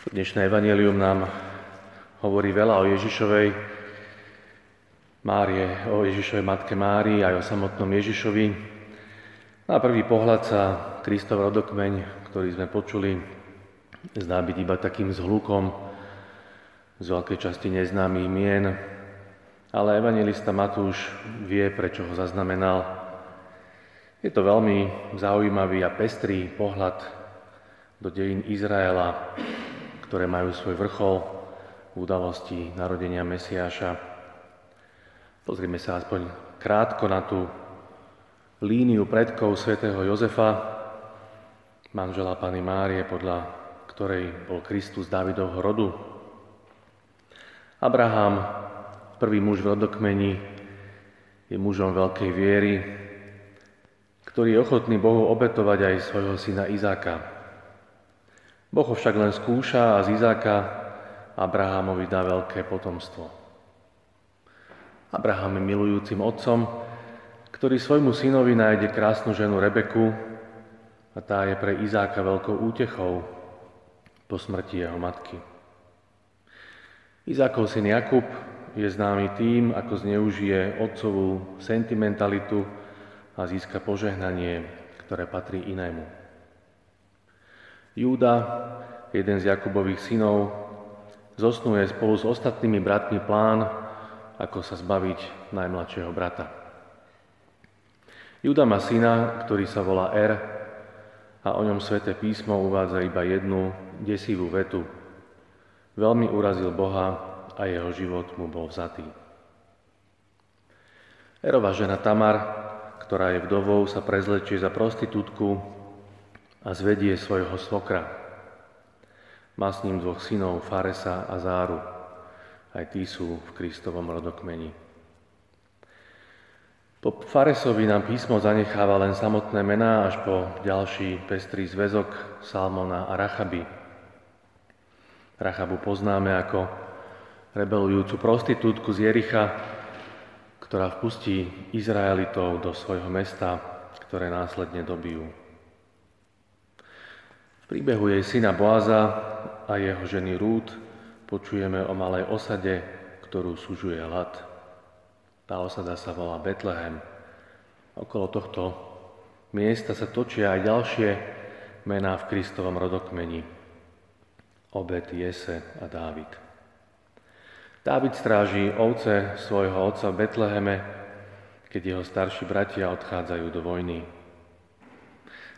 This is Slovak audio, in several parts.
Dnešné evanelium nám hovorí veľa o Ježišovej Márie, o Ježišovej matke Márii aj o samotnom Ježišovi. Na prvý pohľad sa Kristov rodokmeň, ktorý sme počuli, zdá byť iba takým zhlukom z veľkej časti neznámych mien, ale evangelista Matúš vie, prečo ho zaznamenal. Je to veľmi zaujímavý a pestrý pohľad do dejín Izraela, ktoré majú svoj vrchol v udalosti narodenia Mesiáša. Pozrime sa aspoň krátko na tú líniu predkov svätého Jozefa, manžela Pany Márie, podľa ktorej bol Kristus Davidovho rodu. Abraham, prvý muž v rodokmeni, je mužom veľkej viery, ktorý je ochotný Bohu obetovať aj svojho syna Izáka. Boh ho však len skúša a z Izáka Abrahamovi dá veľké potomstvo. Abraham je milujúcim otcom, ktorý svojmu synovi nájde krásnu ženu Rebeku a tá je pre Izáka veľkou útechou po smrti jeho matky. Izákov syn Jakub je známy tým, ako zneužije otcovú sentimentalitu a získa požehnanie, ktoré patrí inému. Júda, jeden z Jakubových synov, zosnuje spolu s ostatnými bratmi plán, ako sa zbaviť najmladšieho brata. Júda má syna, ktorý sa volá Er a o ňom sväté písmo uvádza iba jednu desivú vetu. Veľmi urazil Boha a jeho život mu bol vzatý. Erova žena Tamar, ktorá je vdovou, sa prezlečie za prostitútku a zvedie svojho svokra. Má s ním dvoch synov, Faresa a Záru. Aj tí sú v Kristovom rodokmeni. Po Faresovi nám písmo zanecháva len samotné mená až po ďalší pestrý zväzok Salmona a Rachaby. Rachabu poznáme ako rebelujúcu prostitútku z Jericha, ktorá vpustí Izraelitov do svojho mesta, ktoré následne dobijú príbehu jej syna Boaza a jeho ženy Rút počujeme o malej osade, ktorú sužuje hlad. Tá osada sa volá Betlehem. Okolo tohto miesta sa točia aj ďalšie mená v Kristovom rodokmeni. Obed, Jese a Dávid. Dávid stráži ovce svojho otca v Betleheme, keď jeho starší bratia odchádzajú do vojny.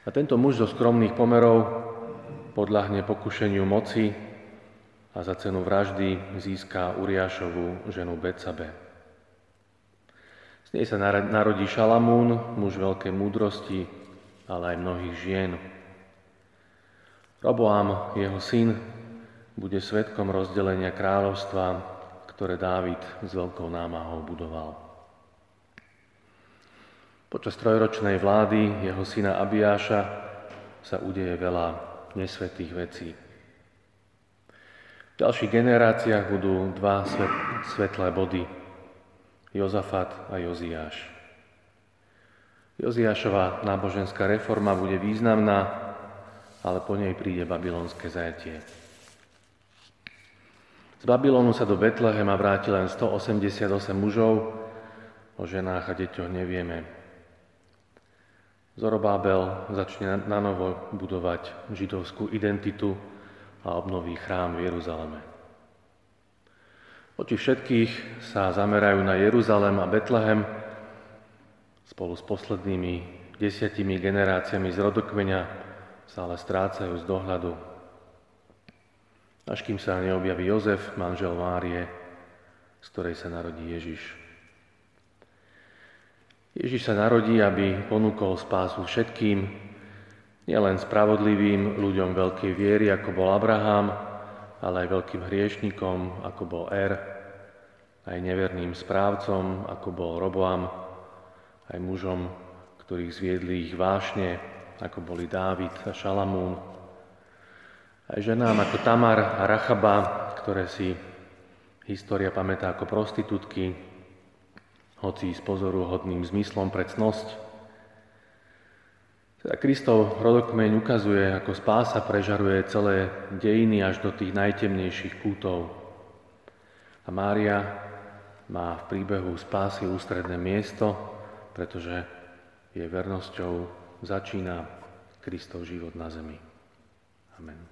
A tento muž zo skromných pomerov podľahne pokušeniu moci a za cenu vraždy získa Uriášovú ženu Betsabe. Z nej sa narodí Šalamún, muž veľkej múdrosti, ale aj mnohých žien. Roboám, jeho syn, bude svetkom rozdelenia kráľovstva, ktoré Dávid s veľkou námahou budoval. Počas trojročnej vlády jeho syna Abiáša sa udeje veľa nesvetých vecí. V ďalších generáciách budú dva svetlé body. Jozafat a Joziáš. Joziášová náboženská reforma bude významná, ale po nej príde babylonské zajatie. Z Babylonu sa do Betlehema vráti len 188 mužov, o ženách a deťoch nevieme. Zorobábel začne na novo budovať židovskú identitu a obnoví chrám v Jeruzaleme. Oči všetkých sa zamerajú na Jeruzalem a Betlehem spolu s poslednými desiatimi generáciami z rodokmeňa sa ale strácajú z dohľadu. Až kým sa neobjaví Jozef, manžel Márie, z ktorej sa narodí Ježiš. Ježiš sa narodí, aby ponúkol spásu všetkým, nielen spravodlivým ľuďom veľkej viery, ako bol Abraham, ale aj veľkým hriešnikom, ako bol Er, aj neverným správcom, ako bol Roboam, aj mužom, ktorých zviedli ich vášne, ako boli Dávid a Šalamún, aj ženám ako Tamar a Rachaba, ktoré si história pamätá ako prostitútky, hoci s pozoruhodným zmyslom pre cnosť. Teda Kristov rodokmeň ukazuje, ako spása prežaruje celé dejiny až do tých najtemnejších kútov. A Mária má v príbehu spásy ústredné miesto, pretože jej vernosťou začína Kristov život na zemi. Amen.